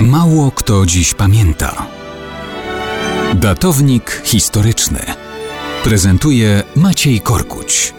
Mało kto dziś pamięta. Datownik historyczny prezentuje Maciej Korkuć.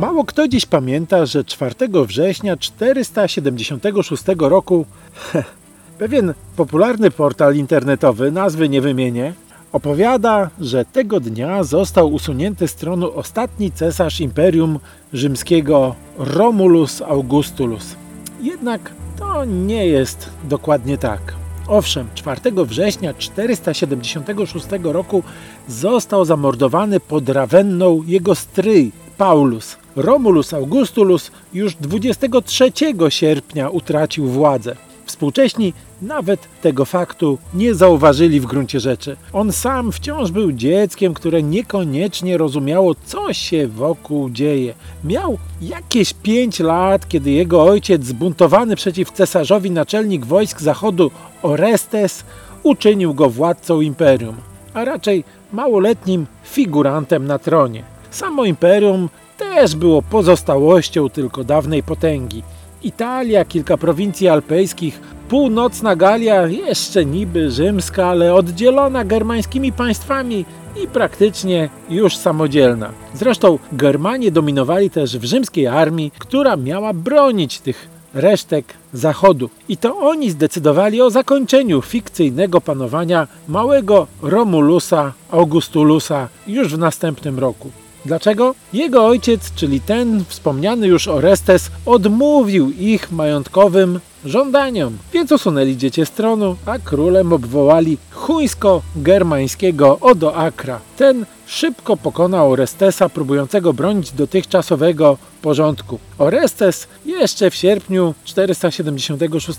Mało kto dziś pamięta, że 4 września 476 roku pewien popularny portal internetowy, nazwy nie wymienię, opowiada, że tego dnia został usunięty z tronu ostatni cesarz Imperium Rzymskiego Romulus Augustulus. Jednak to nie jest dokładnie tak. Owszem, 4 września 476 roku został zamordowany pod Ravenną jego stryj Paulus. Romulus Augustulus już 23 sierpnia utracił władzę. Współcześni nawet tego faktu nie zauważyli w gruncie rzeczy. On sam wciąż był dzieckiem, które niekoniecznie rozumiało, co się wokół dzieje. Miał jakieś 5 lat, kiedy jego ojciec, zbuntowany przeciw cesarzowi naczelnik wojsk zachodu Orestes, uczynił go władcą imperium, a raczej małoletnim figurantem na tronie. Samo imperium też było pozostałością tylko dawnej potęgi. Italia, kilka prowincji alpejskich, północna Galia, jeszcze niby rzymska, ale oddzielona germańskimi państwami i praktycznie już samodzielna. Zresztą Germanie dominowali też w rzymskiej armii, która miała bronić tych resztek zachodu. I to oni zdecydowali o zakończeniu fikcyjnego panowania małego Romulusa Augustulusa już w następnym roku. Dlaczego? Jego ojciec, czyli ten wspomniany już Orestes, odmówił ich majątkowym żądaniom, więc usunęli dziecię z tronu, a królem obwołali chuńsko-germańskiego Odoakra. Ten szybko pokonał Orestesa, próbującego bronić dotychczasowego porządku. Orestes jeszcze w sierpniu 476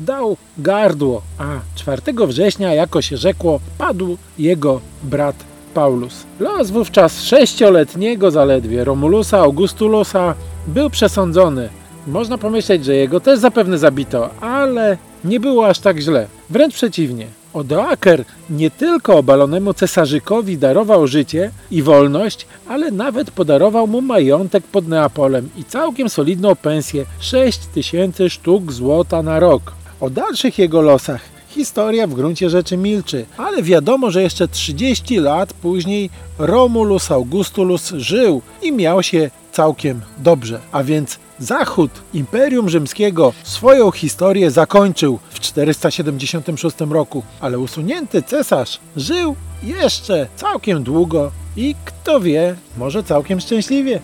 dał gardło, a 4 września, jako się rzekło, padł jego brat Paulus. Los wówczas sześcioletniego zaledwie Romulusa Augustulusa był przesądzony. Można pomyśleć, że jego też zapewne zabito, ale nie było aż tak źle. Wręcz przeciwnie. Odoaker nie tylko obalonemu cesarzykowi darował życie i wolność, ale nawet podarował mu majątek pod Neapolem i całkiem solidną pensję 6 tysięcy sztuk złota na rok. O dalszych jego losach historia w gruncie rzeczy milczy, ale wiadomo, że jeszcze 30 lat później Romulus Augustulus żył i miał się całkiem dobrze. A więc Zachód Imperium Rzymskiego swoją historię zakończył w 476 roku, ale usunięty cesarz żył jeszcze całkiem długo i kto wie, może całkiem szczęśliwie.